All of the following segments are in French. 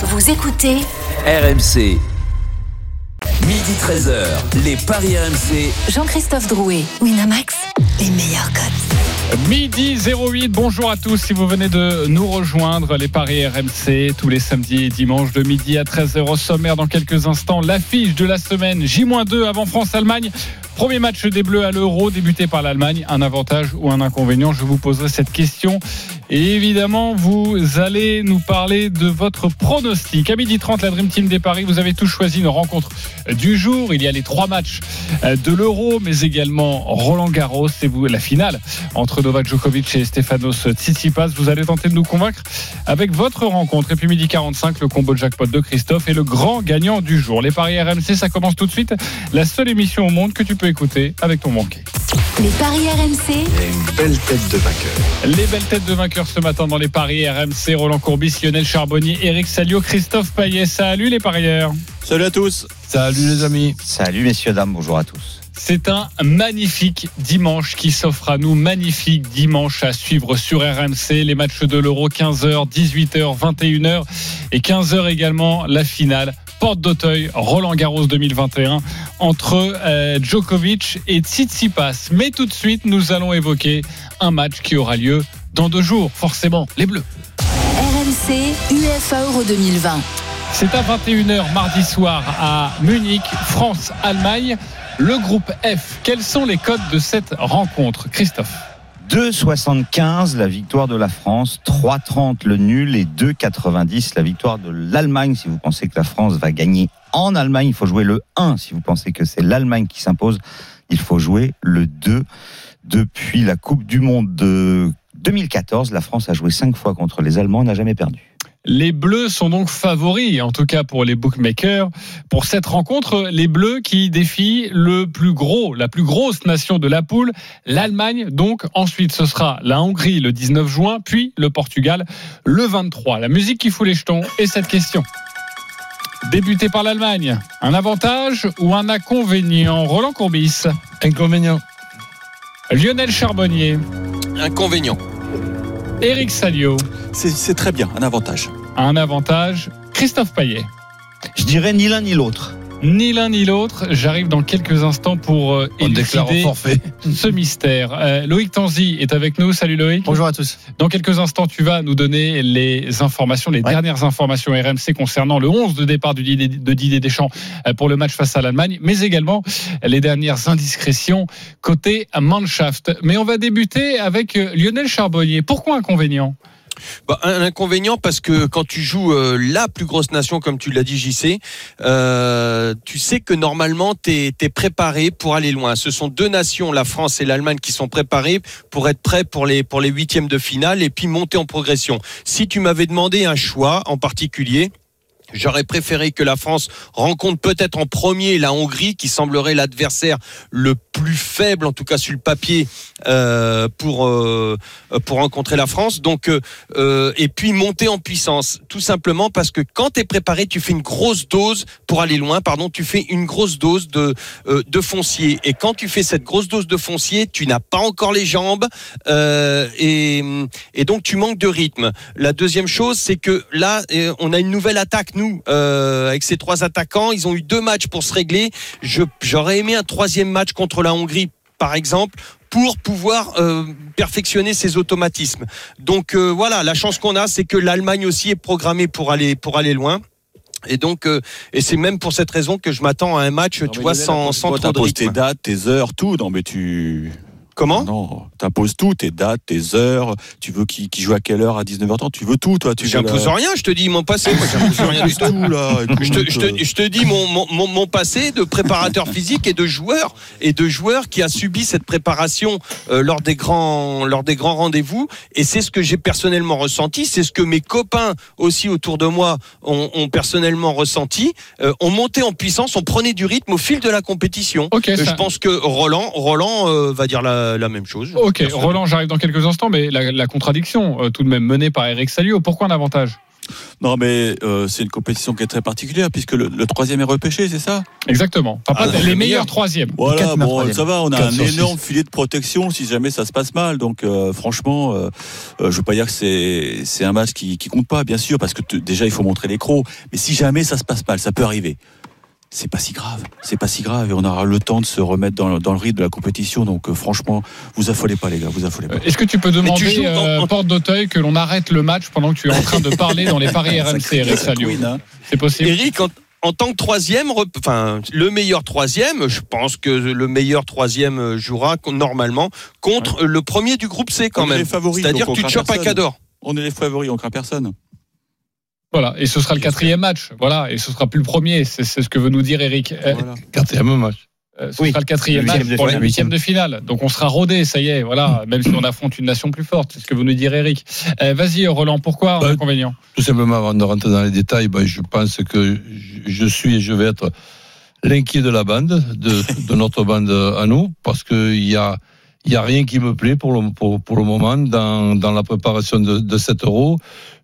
Vous écoutez RMC. Midi 13h, les Paris RMC. Jean-Christophe Drouet, Winamax, les meilleurs codes. Midi 08, bonjour à tous. Si vous venez de nous rejoindre, les Paris RMC, tous les samedis et dimanches de midi à 13h au sommaire dans quelques instants. L'affiche de la semaine, J-2 avant France-Allemagne. Premier match des Bleus à l'Euro, débuté par l'Allemagne. Un avantage ou un inconvénient? Je vous poserai cette question. Et évidemment, vous allez nous parler de votre pronostic. À midi 30, la Dream Team des Paris, vous avez tous choisi une rencontre du jour. Il y a les trois matchs de l'Euro, mais également Roland Garros et vous, la finale entre Novak Djokovic et Stefanos Tsitsipas. Vous allez tenter de nous convaincre avec votre rencontre. Et puis midi 45, le combo jackpot de Christophe est le grand gagnant du jour. Les Paris RMC, ça commence tout de suite. La seule émission au monde que tu peux écouter avec ton banquier. Les paris RMC. Et une belle tête de vainqueur. Les belles têtes de vainqueurs ce matin dans les paris RMC. Roland Courbis, Lionel Charbonnier, Eric Salio, Christophe Payet. Salut les parieurs. Salut à tous. Salut les amis. Salut messieurs, dames, bonjour à tous. C'est un magnifique dimanche qui s'offre à nous. Magnifique dimanche à suivre sur RMC. Les matchs de l'Euro 15h, 18h, 21h et 15h également la finale porte d'Auteuil, Roland Garros 2021 entre euh, Djokovic et Tsitsipas. Mais tout de suite, nous allons évoquer un match qui aura lieu dans deux jours, forcément, les Bleus. RMC UEFA Euro 2020. C'est à 21h mardi soir à Munich, France-Allemagne. Le groupe F, quels sont les codes de cette rencontre Christophe? 2,75 la victoire de la France, 3,30 le nul et 2,90 la victoire de l'Allemagne. Si vous pensez que la France va gagner en Allemagne, il faut jouer le 1. Si vous pensez que c'est l'Allemagne qui s'impose, il faut jouer le 2. Depuis la Coupe du Monde de 2014, la France a joué 5 fois contre les Allemands, n'a jamais perdu. Les Bleus sont donc favoris, en tout cas pour les bookmakers, pour cette rencontre. Les Bleus qui défient le plus gros, la plus grosse nation de la poule, l'Allemagne. Donc ensuite, ce sera la Hongrie le 19 juin, puis le Portugal le 23. La musique qui fout les jetons et cette question. Débuté par l'Allemagne, un avantage ou un inconvénient? Roland Courbis. Inconvénient. Lionel Charbonnier. Inconvénient. Eric Salio. C'est très bien, un avantage. Un avantage. Christophe Payet. Je dirais ni l'un ni l'autre. Ni l'un ni l'autre. J'arrive dans quelques instants pour euh, élucider forfait. ce mystère. Euh, Loïc Tanzi est avec nous. Salut Loïc. Bonjour à tous. Dans quelques instants, tu vas nous donner les informations, les Ouais. dernières informations RMC concernant le 11 de départ de Didier, de Didier Deschamps euh, pour le match face à l'Allemagne, mais également les dernières indiscrétions côté Mannschaft. Mais on va débuter avec euh, Lionel Charbonnier. Pourquoi inconvénient? Bah, un inconvénient parce que quand tu joues euh, la plus grosse nation, comme tu l'as dit, JC, euh, tu sais que normalement tu es, préparé pour aller loin. Ce sont deux nations, la France et l'Allemagne, qui sont préparées pour être prêts pour les pour les huitièmes de finale et puis monter en progression. Si tu m'avais demandé un choix en particulier. J'aurais préféré que la France rencontre peut-être en premier la Hongrie, qui semblerait l'adversaire le plus faible, en tout cas sur le papier, euh, pour euh, pour rencontrer la France. Donc euh, et puis monter en puissance, tout simplement parce que quand tu es préparé, tu fais une grosse dose pour aller loin. Pardon, tu fais une grosse dose de de foncier. Et quand tu fais cette grosse dose de foncier, tu n'as pas encore les jambes et et donc tu manques de rythme. La deuxième chose, c'est que là, on a une nouvelle attaque nous euh, avec ces trois attaquants. Ils ont eu deux matchs pour se régler. J'aurais aimé un troisième match contre la Hongrie, par exemple pour pouvoir euh, perfectionner ses automatismes. Donc euh, voilà, la chance qu'on a, c'est que l'Allemagne aussi est programmée pour aller pour aller loin. Et donc, euh, et c'est même pour cette raison que je m'attends à un match, tu vois, sans, sans trop de T'imposes tes rythme. dates, tes heures, tout. Non, mais tu. Comment Non, t'imposes tout, tes dates, tes heures. Tu veux qui, qui joue à quelle heure à 19h30 Tu veux tout, toi. Tu veux J'impose la- rien, je te dis mon passé, moi j'impose rien du T'imposes tout. tout, là. Je te, écoute, je, te, je te dis mon, mon, mon, mon passé de préparateur physique et de joueur et de joueur qui a subi cette préparation euh, lors des grands lors des grands rendez-vous et c'est ce que j'ai personnellement ressenti c'est ce que mes copains aussi autour de moi ont, ont personnellement ressenti euh, on montait en puissance on prenait du rythme au fil de la compétition Ok, Euh, je pense que Roland Roland euh, va dire la, la même chose Ok, Roland, j'arrive dans quelques instants, mais la, la contradiction, euh, tout de même menée par Eric Salio, pourquoi un avantage Non, mais euh, c'est une compétition qui est très particulière puisque le, le troisième est repêché, c'est ça? Exactement. Enfin, pas Ah, les le meilleurs troisièmes. Voilà, bon, troisième. ça va, on a un énorme filet de protection si jamais ça se passe mal. Donc, euh, franchement, euh, euh, je veux pas dire que c'est c'est un match qui, qui compte pas, bien sûr, parce que t- déjà il faut montrer les crocs. Mais si jamais ça se passe mal, ça peut arriver. C'est pas si grave, c'est pas si grave et on aura le temps de se remettre dans, le- dans le rythme de la compétition. Donc, euh, franchement, vous affolez pas, les gars, vous affolez pas. Euh, Est-ce que tu peux demander, tu joues dans- euh, porte d'Auteuil, que l'on arrête le match pendant que tu es en train de parler dans les paris RMC, Eric Salio hein. C'est possible Eric, en, en tant que troisième, enfin le meilleur troisième, je pense que le meilleur troisième jouera con- normalement contre le premier du groupe C quand On est même. les favoris, C'est-à-dire que tu on te chopes un cador. On est les favoris, on craint personne. Voilà, et ce sera le quatrième match. Voilà, et ce sera plus le premier. C'est ce que veut nous dire Eric. Euh, Voilà. Quatrième match. euh, ce Oui. sera le quatrième Le match de pour le finale. huitième de finale. Donc on sera rodé, ça y est. Voilà, même si on affronte une nation plus forte. C'est ce que veut nous dire Eric. Euh, Vas-y, Roland, pourquoi Bah, inconvénient? Tout simplement, avant de rentrer dans les détails, ben, je pense que je- suis et je vais être l'inquiet de la bande, de, de notre bande à nous, parce qu'il y a, il y a rien qui me plaît pour le, pour, pour le moment dans, dans la préparation de, de cet euro.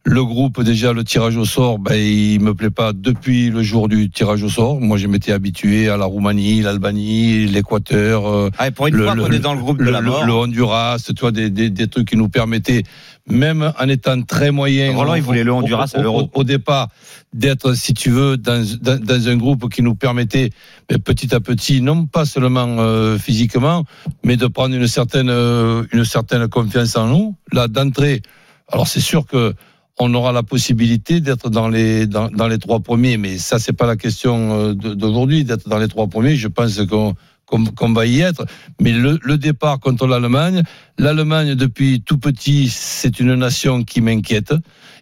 Le groupe, déjà, le tirage au sort, ben, il me plaît pas depuis le jour du tirage au sort. Moi, je m'étais habitué à la Roumanie, l'Albanie, l'Équateur, euh, Ah, pour une Le- fois le- qu'on est dans le groupe de la le- mort. le Honduras, tu vois, des, des, des trucs qui nous permettaient, même en étant très moyen. Roland, il voulait le Honduras au. Au, au départ, d'être, si tu veux, dans, dans, dans un groupe qui nous permettait, mais petit à petit, non pas seulement euh, physiquement, mais de prendre une certaine, euh, une certaine confiance en nous. Là, d'entrée, alors c'est sûr que on aura la possibilité d'être dans les dans, les trois premiers, mais ça c'est pas la question euh, d'aujourd'hui d'être dans les trois premiers. Je pense qu'on va y être. Mais le, départ contre l'Allemagne, l'Allemagne depuis tout petit, c'est une nation qui m'inquiète.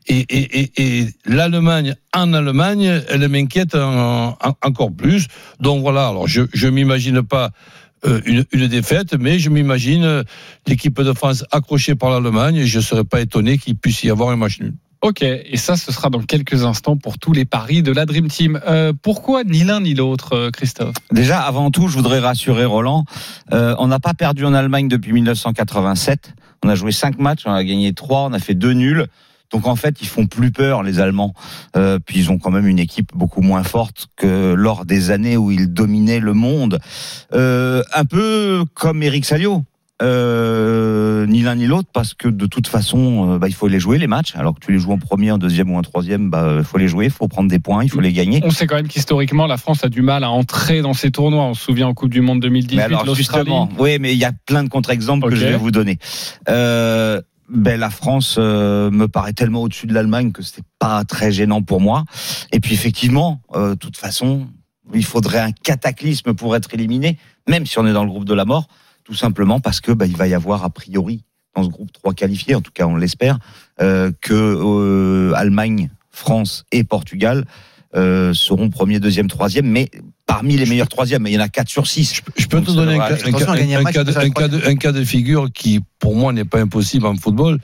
Et, l'Allemagne en Allemagne, elle m'inquiète en- en- encore plus. Donc voilà. Alors je je m'imagine pas euh, une, défaite, mais je m'imagine euh, l'équipe de France accrochée par l'Allemagne. Je ne serais pas étonné qu'il puisse y avoir un match nul. Ok, et ça, ce sera dans quelques instants pour tous les paris de la Dream Team. Euh, pourquoi ni l'un ni l'autre, euh, Christophe? Déjà, avant tout, je voudrais rassurer Roland. Euh, on n'a pas perdu en Allemagne depuis 1987. On a joué cinq matchs, on a gagné trois, on a fait deux nuls. Donc en fait, ils font plus peur les Allemands. Euh, puis ils ont quand même une équipe beaucoup moins forte que lors des années où ils dominaient le monde. Euh, un peu comme Eric Salio. Euh, ni l'un ni l'autre parce que de toute façon, euh, bah, il faut les jouer les matchs. Alors que tu les joues en premier, en deuxième ou en troisième, bah, il faut les jouer, il faut prendre des points, il faut les gagner. On sait quand même qu'historiquement, la France a du mal à entrer dans ces tournois. On se souvient en Coupe du Monde 2018, Mais alors justement, oui, mais il y a plein de contre-exemples que je vais vous donner. Euh, ben la France euh, me paraît tellement au-dessus de l'Allemagne que c'est pas très gênant pour moi. Et puis effectivement, euh, de toute façon, il faudrait un cataclysme pour être éliminé, même si on est dans le groupe de la mort, tout simplement parce que ben, il va y avoir a priori dans ce groupe trois qualifiés, en tout cas on l'espère, euh, que euh, Allemagne, France et Portugal euh, seront premier, deuxième, troisième, mais parmi les meilleurs troisièmes, mais il y en a 4 sur 6. Je peux Donc te donner un, cas- de- figure qui, pour moi, n'est pas impossible en football.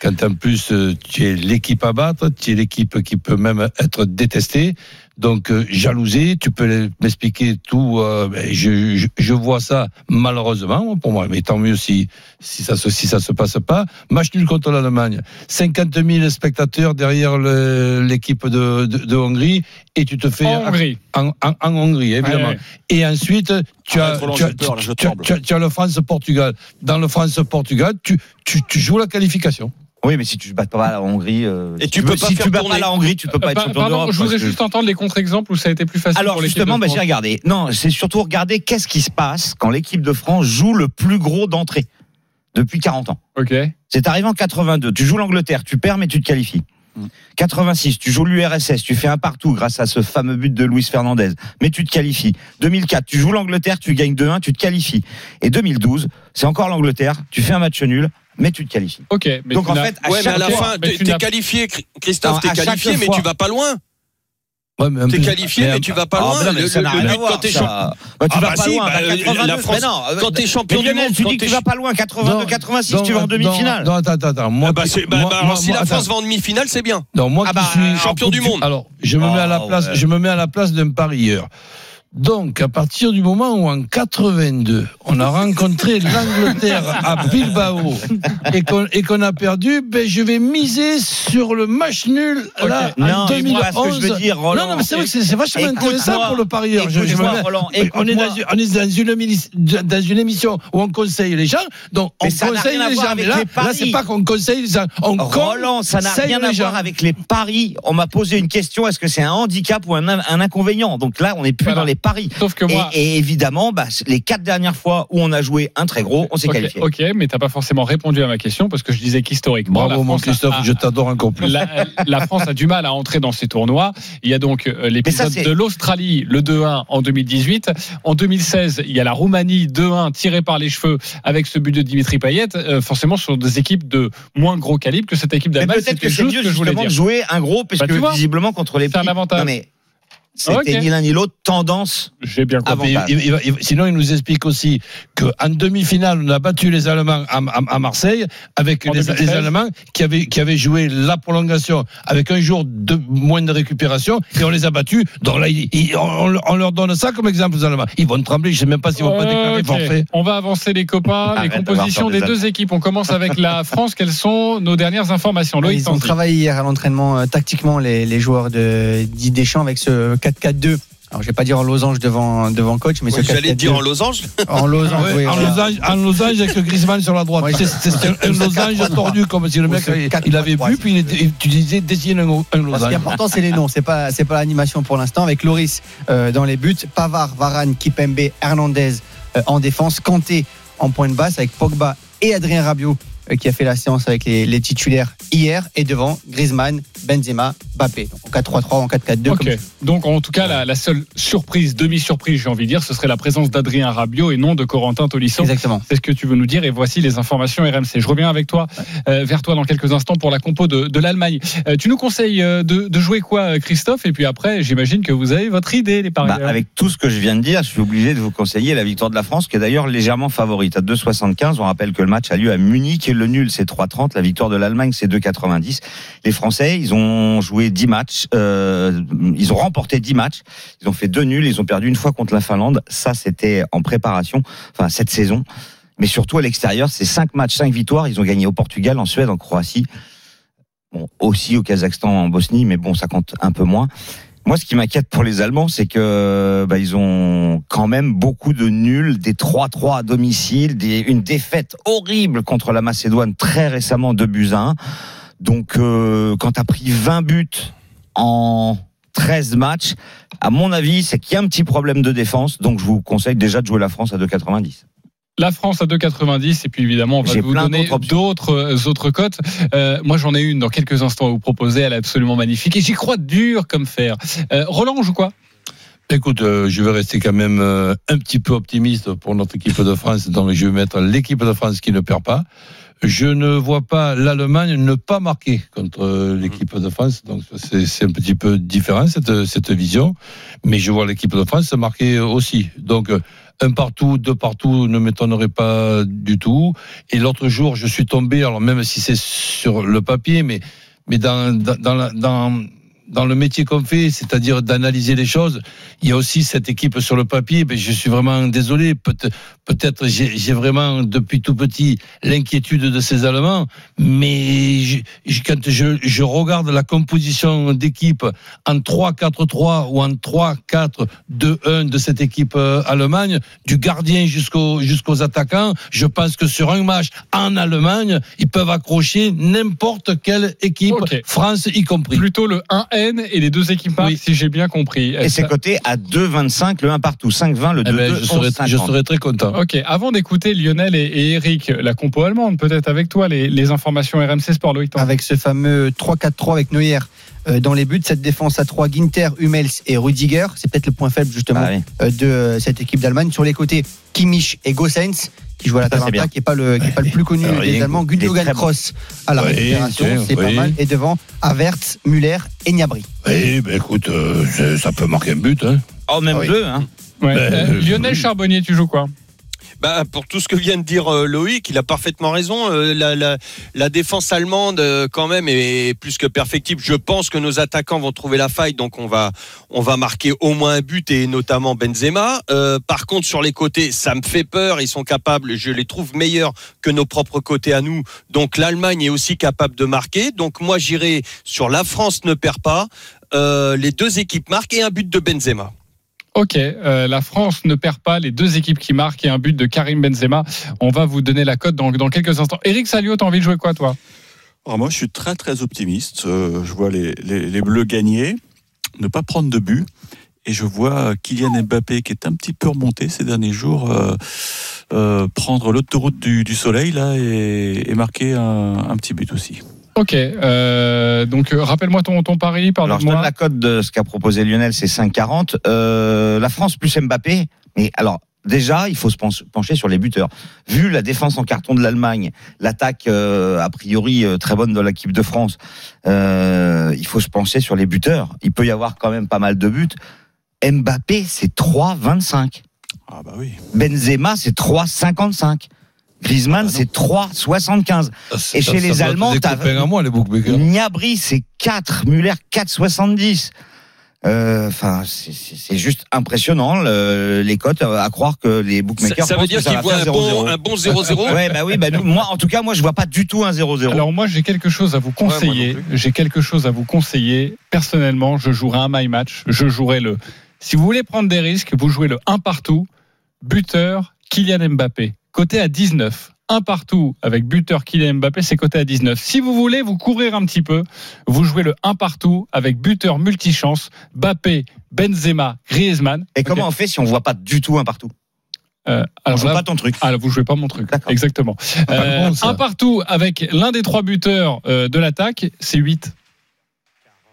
Quand en plus tu es l'équipe à battre, tu es l'équipe qui peut même être détestée, donc euh, jalousée, tu peux m'expliquer tout. euh, ben, je, je, je vois ça malheureusement pour moi, mais tant mieux si si ça se si ça se passe pas. Match nul contre l'Allemagne, 50 000 spectateurs derrière l'équipe de, de, de Hongrie et tu te fais En Hongrie. en, en- en Hongrie évidemment. Ouais, ouais. Et ensuite, tu as, tu peur, tu tu le France-Portugal. Dans le France-Portugal, tu, tu, tu joues la qualification. Oui, mais si tu bats pas la Hongrie, euh, Et si tu veux- peux pas si faire tu bats tourner. pas la Hongrie, tu peux pas Euh, être champion d'Europe. je voudrais que- juste entendre les contre-exemples où ça a été plus facile Alors pour justement, bah, j'ai regardé. Non, c'est surtout regarder qu'est-ce qui se passe quand l'équipe de France joue le plus gros d'entrée depuis 40 ans? Ok. C'est arrivé en 82. Tu joues l'Angleterre, tu perds mais tu te qualifies. Mm. 86, tu joues l'URSS, tu fais un partout grâce à ce fameux but de Luis Fernandez, mais tu te qualifies. 2004, tu joues l'Angleterre, tu gagnes 2-1, tu te qualifies. Et 2012, c'est encore l'Angleterre, tu fais un match nul, mais tu te qualifies. Ok. Mais Donc en fait, à Ouais, mais chaque à la fois- fin, t'es tu t'es n'as- qualifié, Christophe, t'es qualifié, mais fois- tu vas pas loin. Ouais, mais T'es qualifié, mais tu vas pas Ah, loin. mais ça le- n'a le rien à but, voir, quand t'es ça. champ- Bah, tu Ah vas bah pas si, loin, bah, t'as 82, la France, mais non, quand t'es champion du monde, tu dis que tu vas pas loin, 82, 86, tu vas en demi-finale. Non, attends, attends. Moi, Ah bah, bah, moi- alors, moi- si la France attends. va en demi-finale, c'est bien. Non, moi Ah qui bah, champion du monde. Alors, je me mets à la place, ouais. je me mets à la place d'un parieur. Donc, à partir du moment où en 82, on a rencontré l'Angleterre à Bilbao et qu'on a perdu, ben, je vais miser sur le match nul là, Non, en moi, 2011. ce que je veux dire, Roland, non, non, mais c'est vrai que c'est vachement intéressant pour le parieur. Je- je me- Roland, on, est dans, une- on est dans une, mini- dans une émission où on conseille les gens, donc on Mais conseille les gens. Mais là, là c'est pas qu'on conseille les gens, on Roland, ça n'a rien à voir avec les paris. On m'a posé une question est-ce que c'est un handicap ou un, un inconvénient? Donc là, on n'est plus Voilà. dans les paris. Sauf que Et, moi. et évidemment, bah, les quatre dernières fois où on a joué un très gros, on s'est qualifié. ok, mais t'as pas forcément répondu à ma question parce que je disais qu'historiquement, Bravo mon France Christophe, a- je t'adore encore plus. La, la France a du mal à entrer dans ces tournois. Il y a donc euh, l'épisode de l'Australie, le 2-1 en 2018. En 2016, il y a la Roumanie 2-1 tiré par les cheveux avec ce but de Dimitri Payet. Euh, forcément, sur des équipes de moins gros calibre que cette équipe Mais d'Allemagne. peut-être que c'est mieux que je voulais dire. de jouer un gros, parce Bah, que vois, visiblement contre les c'est un avantage. Non, mais c'était Ok. ni l'un ni l'autre tendance. J'ai bien compris. bon. Il- il- il- sinon, il nous explique aussi qu'en demi-finale, on a battu les Allemands à, à- à Marseille avec les, 2016. les Allemands qui avaient, qui avaient joué la prolongation avec un jour de moins de récupération et on les a battus. Donc là, il- il- on, on leur donne ça comme exemple aux Allemands. Ils vont trembler. Je ne sais même pas s'ils vont pas déclarer forfait. On va avancer les copains, les Arrête compositions des des deux équipes. On commence avec la France. Quelles sont nos dernières informations? Loïc Ils ont travaillé hier à l'entraînement euh, tactiquement les, les joueurs de Didier Deschamps avec ce 4-4-2. Alors je vais pas dire en losange devant devant coach, mais ce J'allais 4-4-2 dire en losange. en losange. Ouais, oui, en, voilà. losange, en losange avec Griezmann sur la droite. Ouais, C'est- c'est c'est un, losange 4-3-3. tordu comme si le mec il, 4-3-3. il avait bu puis il, était- il utilisait dessiner un, un Alors, ce qui est losange. important, c'est les noms. C'est pas, c'est pas l'animation pour l'instant. Avec Loris euh, dans les buts, Pavard, Varane, Kipembe, Hernandez euh, en défense, Kanté en point de basse avec Pogba et Adrien Rabiot euh, qui a fait la séance avec les, les titulaires hier et devant Griezmann, Benzema, Mbappé. Donc, en 4-3-3, en 4-4-2. Ok. comme- Donc en tout cas, la, la seule surprise, demi-surprise, j'ai envie de dire, ce serait la présence d'Adrien Rabiot et non de Corentin Tolisso. Exactement. C'est ce que tu veux nous dire et voici les informations RMC. Je reviens avec toi, euh, vers toi dans quelques instants pour la compo de, de l'Allemagne. Euh, tu nous conseilles euh, de, de jouer quoi, Christophe? Et puis après, j'imagine que vous avez votre idée, les Bah, parieurs. avec tout ce que je viens de dire, je suis obligé de vous conseiller la victoire de la France, qui est d'ailleurs légèrement favorite à 2,75. On rappelle que le match a lieu à Munich et le nul c'est 3,30. La victoire de l'Allemagne c'est 2,90. Les Français, ils ont joué 10 matchs, euh, ils ont remporté 10 matchs, ils ont fait deux nuls, ils ont perdu une fois contre la Finlande. Ça, c'était en préparation, enfin cette saison. Mais surtout à l'extérieur, c'est 5 matchs, 5 victoires. Ils ont gagné au Portugal, en Suède, en Croatie. Aussi au Kazakhstan, en Bosnie, mais bon, ça compte un peu moins. Moi, ce qui m'inquiète pour les Allemands, c'est que bah, ils ont quand même beaucoup de nuls, des 3-3 à domicile, une défaite horrible contre la Macédoine très récemment, 2 buts à 1. Donc, euh, quand tu as pris 20 buts en 13 matchs, à mon avis, c'est qu'il y a un petit problème de défense. Donc, je vous conseille déjà de jouer la France à 2,90. La France à 2,90 et puis évidemment on va J'ai vous plein donner d'autres euh, autres cotes. Euh, moi j'en ai une dans quelques instants à vous proposer, elle est absolument magnifique et j'y crois dur comme fer. Euh, Roland on joue quoi? Écoute, euh, je vais rester quand même euh, un petit peu optimiste pour notre équipe de France, donc je vais mettre l'équipe de France qui ne perd pas. Je ne vois pas l'Allemagne ne pas marquer contre euh, l'équipe de France, donc c'est un petit peu différent cette, cette vision, mais je vois l'équipe de France marquer aussi. Donc euh, un partout, deux partout ne m'étonnerait pas du tout. Et l'autre jour, je suis tombé, alors même si c'est sur le papier, mais mais dans dans dans, la- dans dans le métier qu'on fait, c'est-à-dire d'analyser les choses, il y a aussi cette équipe sur le papier. Mais je suis vraiment désolé. Peut- Peut-être j'ai vraiment depuis tout petit l'inquiétude de ces Allemands, mais je- quand je, je regarde la composition d'équipe en 3-4-3 ou en 3-4-2-1 de cette équipe euh, Allemagne, du gardien jusqu'au- jusqu'aux attaquants, je pense que sur un match en Allemagne, ils peuvent accrocher n'importe quelle équipe. France y compris. Plutôt le 1N et les deux équipes marquent, Oui. si j'ai bien compris. Et c'est coté à 2,25, le 1 partout, 5,20, le Eh 2, ben, je, serais, je serais très content. Ok, avant d'écouter Lionel et, et Eric, la compo allemande, peut-être avec toi, les, les informations RMC Sport Loïc avec ce fameux 3-4-3 avec Neuer euh, dans les buts, cette défense à 3, Ginter, Hummels et Rudiger, c'est peut-être le point faible justement Ah oui. euh, de euh, cette équipe d'Allemagne. Sur les côtés, Kimmich et Gossens qui joue à la Ça, c'est bien. qui n'est pas, le- qui est pas le plus connu Ouais, des Allemands. Bon. Kroos à la récupération, c'est pas oui. mal. Et devant, Havertz, Müller et Gnabry. Oui, ben écoute, euh, ça peut marquer un but. Hein. Oh, même Ah oui. deux, hein. Ouais. Ben, Euh, euh, Lionel Charbonnier, tu joues quoi? Bah, pour tout ce que vient de dire euh, Loïc, il a parfaitement raison. Euh, la, défense allemande, euh, quand même, est plus que perfectible. Je pense que nos attaquants vont trouver la faille, donc on va, on va marquer au moins un but et notamment Benzema. Par contre, sur les côtés, ça me fait peur. Ils sont capables, je les trouve meilleurs que nos propres côtés à nous. Donc l'Allemagne est aussi capable de marquer. Donc moi, j'irai sur la France ne perd pas. Les deux équipes marquent et un but de Benzema. Ok, euh, la France ne perd pas les deux équipes qui marquent et un but de Karim Benzema. On va vous donner la cote dans, dans quelques instants. Eric Salio, t'as envie de jouer quoi toi? Alors moi, je suis très très optimiste. Euh, je vois les, les, Bleus gagner, ne pas prendre de but. Et je vois Kylian Mbappé, qui est un petit peu remonté ces derniers jours, euh, prendre l'autoroute du, du soleil là et, marquer un petit but aussi. Ok, euh, donc euh, rappelle-moi ton, ton pari, Alors, je donne la cote de ce qu'a proposé Lionel, c'est 5,40. Euh, la France plus Mbappé. Mais alors, déjà, il faut se pench- pencher sur les buteurs. Vu la défense en carton de l'Allemagne, l'attaque euh, a priori très bonne de l'équipe de France, euh, il faut se pencher sur les buteurs. Il peut y avoir quand même pas mal de buts. Mbappé, c'est 3,25. Ah bah oui. Benzema, c'est 3,55. Griezmann, Ah c'est 3,75. Et chez les Allemands, t'as t'as- des copains à moi, les bookmakers. Gnabry, c'est 4. Muller, 4,70. Euh, Enfin, c'est- c'est juste impressionnant le- les cotes euh, à croire que les Ça, bookmakers. ça veut pensent dire que ça qu'il va voit un bon, 0-0. un bon 0-0. Ouais, bah oui, bah nous, moi, en tout cas, moi, je vois pas du tout un 0-0. Alors moi j'ai quelque chose à vous conseiller. non j'ai quelque chose à vous conseiller. Personnellement, je jouerai un my match. Je jouerai le. Si vous voulez prendre des risques, vous jouez le 1 partout. Buteur Kylian Mbappé. Côté à 19. Un partout avec buteur Kylian Mbappé, c'est côté à 19. Si vous voulez vous courir un petit peu, vous jouez le 1 partout avec buteur multichance, Mbappé, Benzema, Griezmann. Et comment on fait si on voit pas du tout un partout Euh, On alors joue là, pas ton truc. ah, là, vous jouez pas mon truc. D'accord. Exactement. pas Euh, bon, un partout avec l'un des trois buteurs euh, de l'attaque, c'est 8.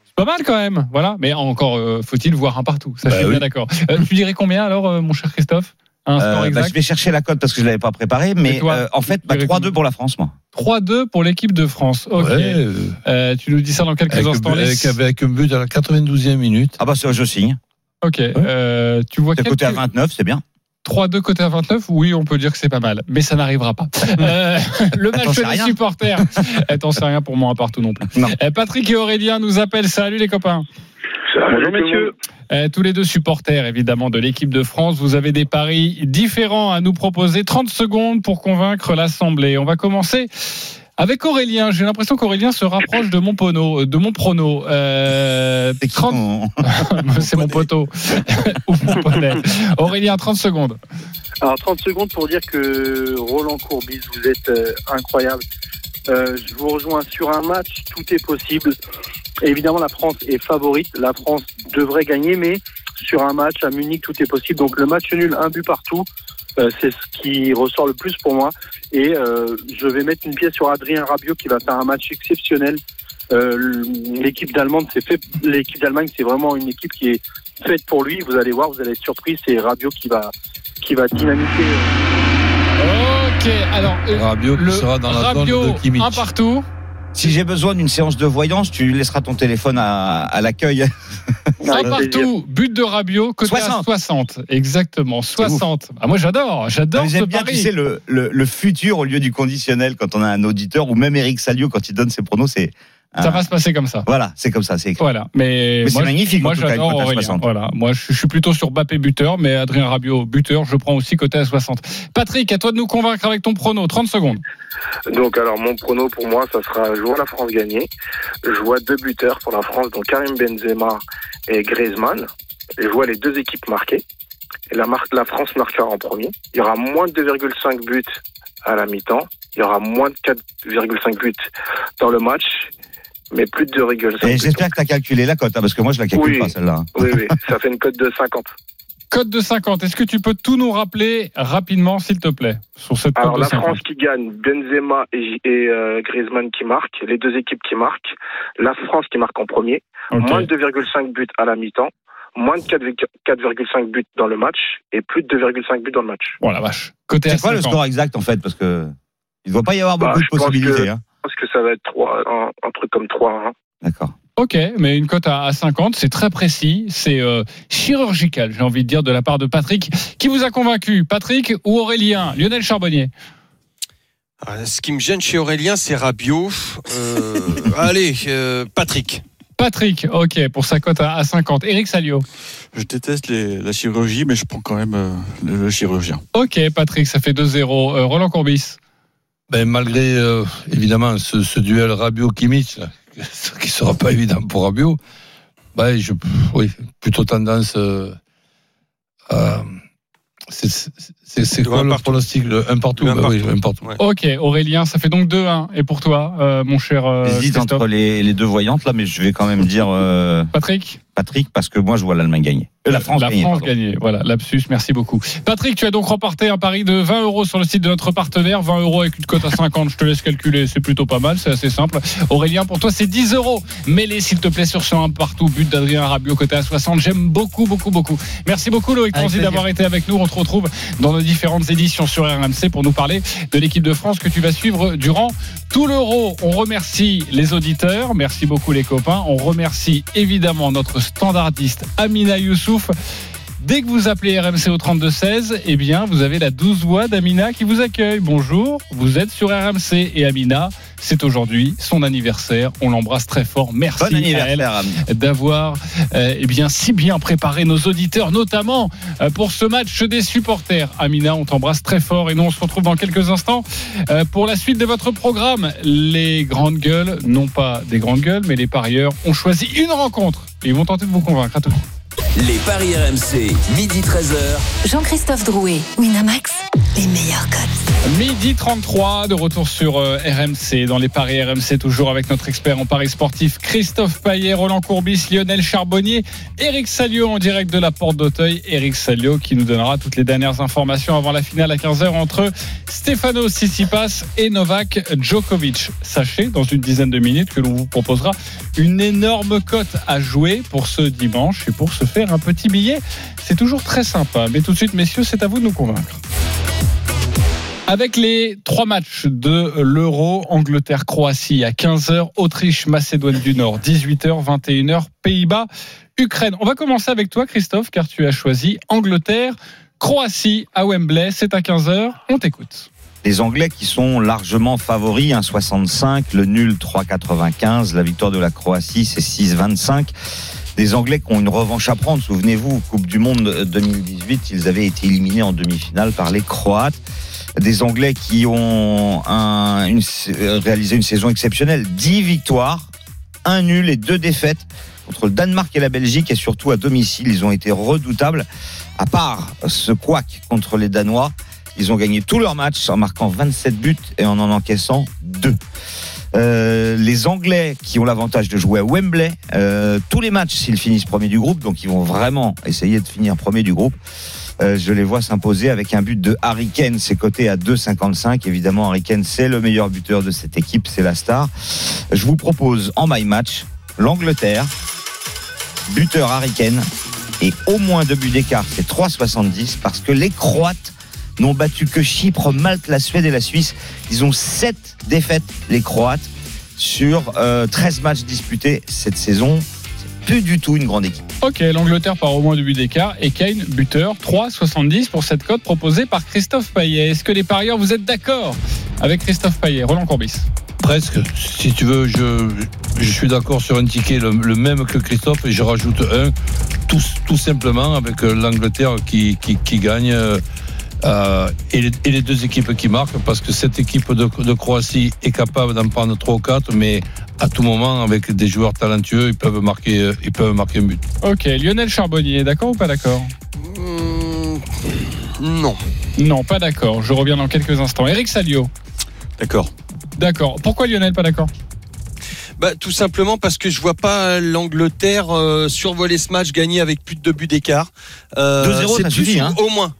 C'est pas mal quand même. Voilà. Mais encore euh, faut-il voir un partout. Ça, je Bah suis oui. bien d'accord. Euh, tu dirais combien alors, euh, mon cher Christophe? Un score Euh, bah, je vais chercher la cote parce que je l'avais pas préparé, mais toi euh, en fait, bah, Tu dirais 3-2 pour la France, moi. 3-2 pour l'équipe de France. Ok. Ouais, euh, tu nous dis ça dans quelques avec, instants. Les- avec, avec un but à la 92e minute. Ah bah ça, je signe. Ok. Euh, tu vois C'est quel côté à 29, c'est bien. 3-2 côté à 29, oui, on peut dire que c'est pas mal, mais ça n'arrivera pas. Euh, le match c'est des supporters. Eh, T'en sais rien pour moi un partout non plus. Non. Eh, Patrick et Aurélien nous appellent. Salut les copains. Bonjour messieurs. Eh, tous les deux supporters évidemment de l'équipe de France. Vous avez des paris différents à nous proposer. 30 secondes pour convaincre l'Assemblée. On va commencer. Avec Aurélien, j'ai l'impression qu'Aurélien se rapproche de mon pono, de mon prono. Euh, C'est qui 30 ton- c'est mon poteau. Ou mon. Aurélien, 30 secondes. Alors 30 secondes pour dire que Roland Courbis, vous êtes euh, incroyable. Euh, je vous rejoins sur un match, tout est possible. Évidemment, la France est favorite. La France devrait gagner, mais sur un match à Munich, tout est possible. Donc le match nul, un but partout, euh, c'est ce qui ressort le plus pour moi. Et euh, je vais mettre une pièce sur Adrien Rabiot qui va faire un match exceptionnel. L'équipe d'Allemagne, c'est vraiment une équipe qui est faite pour lui. Vous allez voir, vous allez être surpris. C'est Rabiot qui va qui va dynamiter. Ok, alors euh, Rabiot qui le sera dans la Rabiot, zone de Kimmich. un partout. Si j'ai besoin d'une séance de voyance, tu laisseras ton téléphone à, à l'accueil. Un partout, but de Rabiot, côté à 60. 60. Exactement, 60. Ah, moi j'adore, j'adore Mais ce J'aime bien, pari. tu sais, le, le, le futur au lieu du conditionnel quand on a un auditeur ou même Eric Salio quand il donne ses pronos, c'est. Ça un- va se passer comme ça. Voilà, c'est comme ça, c'est écrit. Voilà, mais, Mais c'est magnifique, Moi j'adore cote à Aurélien. 60. Voilà, moi je suis plutôt sur Bappé buteur, mais Adrien Rabiot buteur, je prends aussi côté à 60. Patrick, à toi de nous convaincre avec ton prono, 30 secondes. Donc alors mon prono pour moi, ça sera je vois la France gagner. Je vois deux buteurs pour la France, donc Karim Benzema et Griezmann. Je vois les deux équipes marquer. Et la, mar- la France marquera en premier. Il y aura moins de 2,5 buts à la mi-temps. Il y aura moins de 4,5 buts dans le match, mais plus de 2,5 Et buts. j'espère que tu as calculé la cote, hein, parce que moi je la calcule Oui. pas celle-là. Oui, oui, ça fait une cote de 50. Code de 50, est-ce que tu peux tout nous rappeler rapidement, s'il te plaît, sur cette Alors de la 50 France qui gagne, Benzema et, et euh, Griezmann qui marquent, les deux équipes qui marquent, la France qui marque en premier, moins de 2,5 buts à la mi-temps, moins de 4,5 4,5 buts dans le match et plus de 2,5 buts dans le match. Oh la vache. Côté C'est quoi le 50. score exact en fait Parce que il ne doit pas y avoir Bah, beaucoup de possibilités. que- hein. Pense que ça va être 3, un, un truc comme 3 1. D'accord. Ok, mais une cote à, à 50, c'est très précis, c'est euh, chirurgical, j'ai envie de dire, de la part de Patrick. Qui vous a convaincu, Patrick ou Aurélien? Lionel Charbonnier Ah, Ce qui me gêne chez Aurélien, c'est Rabiot. Euh, allez, euh, Patrick. Patrick, ok, pour sa cote à, à 50. Eric Salio. Je déteste les- la chirurgie, mais je prends quand même euh, le, le chirurgien. Ok, Patrick, ça fait 2-0. Euh, Roland Courbis. Ben, malgré euh, évidemment ce, ce duel Rabiot-Kimmich, là, qui sera pas évident pour Rabiot, ben, je, oui, plutôt tendance euh, à. C'est- quoi un le partout. pronostic le Un partout, un ben oui, partout. un partout. Ouais. Ok, Aurélien, ça fait donc 2-1. Et pour toi, euh, mon cher euh, J'hésite entre les, les deux voyantes là, mais je vais quand même dire euh, Patrick Patrick parce que moi je vois l'Allemagne gagner. Euh, la France La gagner. France pardon. gagnée. Voilà, lapsus, merci beaucoup. Patrick, tu as donc remporté un pari de 20 euros sur le site de notre partenaire. 20 euros avec une cote à 50, je te laisse calculer, c'est plutôt pas mal, c'est assez simple. Aurélien, pour toi, c'est 10 euros. Mets-les, s'il te plaît, sur ce 1 partout. But d'Adrien Rabiot, côté à 60. J'aime beaucoup, beaucoup, beaucoup. Merci beaucoup, Loïc Transi, d'avoir été avec nous. On te retrouve dans différentes éditions sur RMC pour nous parler de l'équipe de France que tu vas suivre durant tout l'euro. On remercie les auditeurs. Merci beaucoup, les copains. On remercie évidemment notre standardiste Amina Youssouf. Dès que vous appelez RMC au 3216, eh bien, vous avez la douce voix d'Amina qui vous accueille. Bonjour, vous êtes sur RMC et Amina, c'est aujourd'hui son anniversaire. On l'embrasse très fort. Merci Bon à elle d'avoir euh, eh bien si bien préparé nos auditeurs, notamment euh, pour ce match des supporters. Amina, on t'embrasse très fort et nous on se retrouve dans quelques instants euh, pour la suite de votre programme. Les grandes gueules, non pas des grandes gueules, mais les parieurs ont choisi une rencontre et ils vont tenter de vous convaincre. À tout. Les paris RMC, midi 13h. Jean-Christophe Drouet, Winamax, les meilleurs cotes. Midi 33, de retour sur euh, RMC, dans les paris RMC, toujours avec notre expert en paris sportif Christophe Paillet, Roland Courbis, Lionel Charbonnier, Eric Salio en direct de la Porte d'Auteuil. Eric Salio qui nous donnera toutes les dernières informations avant la finale à 15h entre Stefano Tsitsipas et Novak Djokovic. Sachez, dans une dizaine de minutes, que l'on vous proposera une énorme cote à jouer pour ce dimanche et pour se faire un petit billet. C'est toujours très sympa. Mais tout de suite, messieurs, c'est à vous de nous convaincre. Avec les trois matchs de l'Euro, Angleterre-Croatie à 15h, Autriche-Macédoine du Nord, 18h, 21h, Pays-Bas, Ukraine. On va commencer avec toi, Christophe, car tu as choisi Angleterre-Croatie à Wembley. C'est à 15h. On t'écoute. Les Anglais qui sont largement favoris, 1,65, le nul 3,95, la victoire de la Croatie c'est 6,25. Des Anglais qui ont une revanche à prendre. Souvenez-vous, Coupe du Monde 2018, ils avaient été éliminés en demi-finale par les Croates. Des Anglais qui ont une- réalisé une saison exceptionnelle. 10 victoires, un nul et deux défaites contre le Danemark et la Belgique et surtout à domicile. Ils ont été redoutables. À part ce couac contre les Danois, ils ont gagné tous leurs matchs en marquant 27 buts et en en encaissant 2. Euh, les Anglais qui ont l'avantage de jouer à Wembley, euh, tous les matchs s'ils finissent premier du groupe, donc ils vont vraiment essayer de finir premier du groupe. Euh, je les vois s'imposer avec un but de Harry Kane, c'est coté à 2,55. Évidemment, Harry Kane, c'est le meilleur buteur de cette équipe, c'est la star. Je vous propose en my match l'Angleterre, buteur Harry Kane et au moins deux buts d'écart, c'est 3,70 parce que les Croates n'ont battu que Chypre, Malte, la Suède et la Suisse. Ils ont 7 défaites, les Croates, sur euh, 13 matchs disputés cette saison. Plus du tout une grande équipe. Ok, l'Angleterre par au moins deux buts d'écart et Kane, buteur, 3,70 pour cette cote proposée par Christophe Payet. Est-ce que les parieurs, vous êtes d'accord avec Christophe Payet? Roland Courbis Presque. Si tu veux, je, je suis d'accord sur un ticket, le, le même que Christophe, et je rajoute un, tout, tout simplement avec euh, l'Angleterre qui, qui, qui gagne. Euh, et, les, et les deux équipes qui marquent, parce que cette équipe de, de Croatie est capable d'en prendre 3 ou 4, mais à tout moment, avec des joueurs talentueux, ils peuvent marquer, euh, ils peuvent marquer un but. Ok, Lionel Charbonnier, d'accord ou pas d'accord Hum, non. Non, pas d'accord. Je reviens dans quelques instants. Eric Salio, D'accord. d'accord. Pourquoi Lionel pas d'accord Bah, tout simplement parce que je vois pas l'Angleterre euh, survoler ce match, gagner avec plus de deux buts d'écart. Euh, 2-0, c'est ça suffit, hein. Au moins.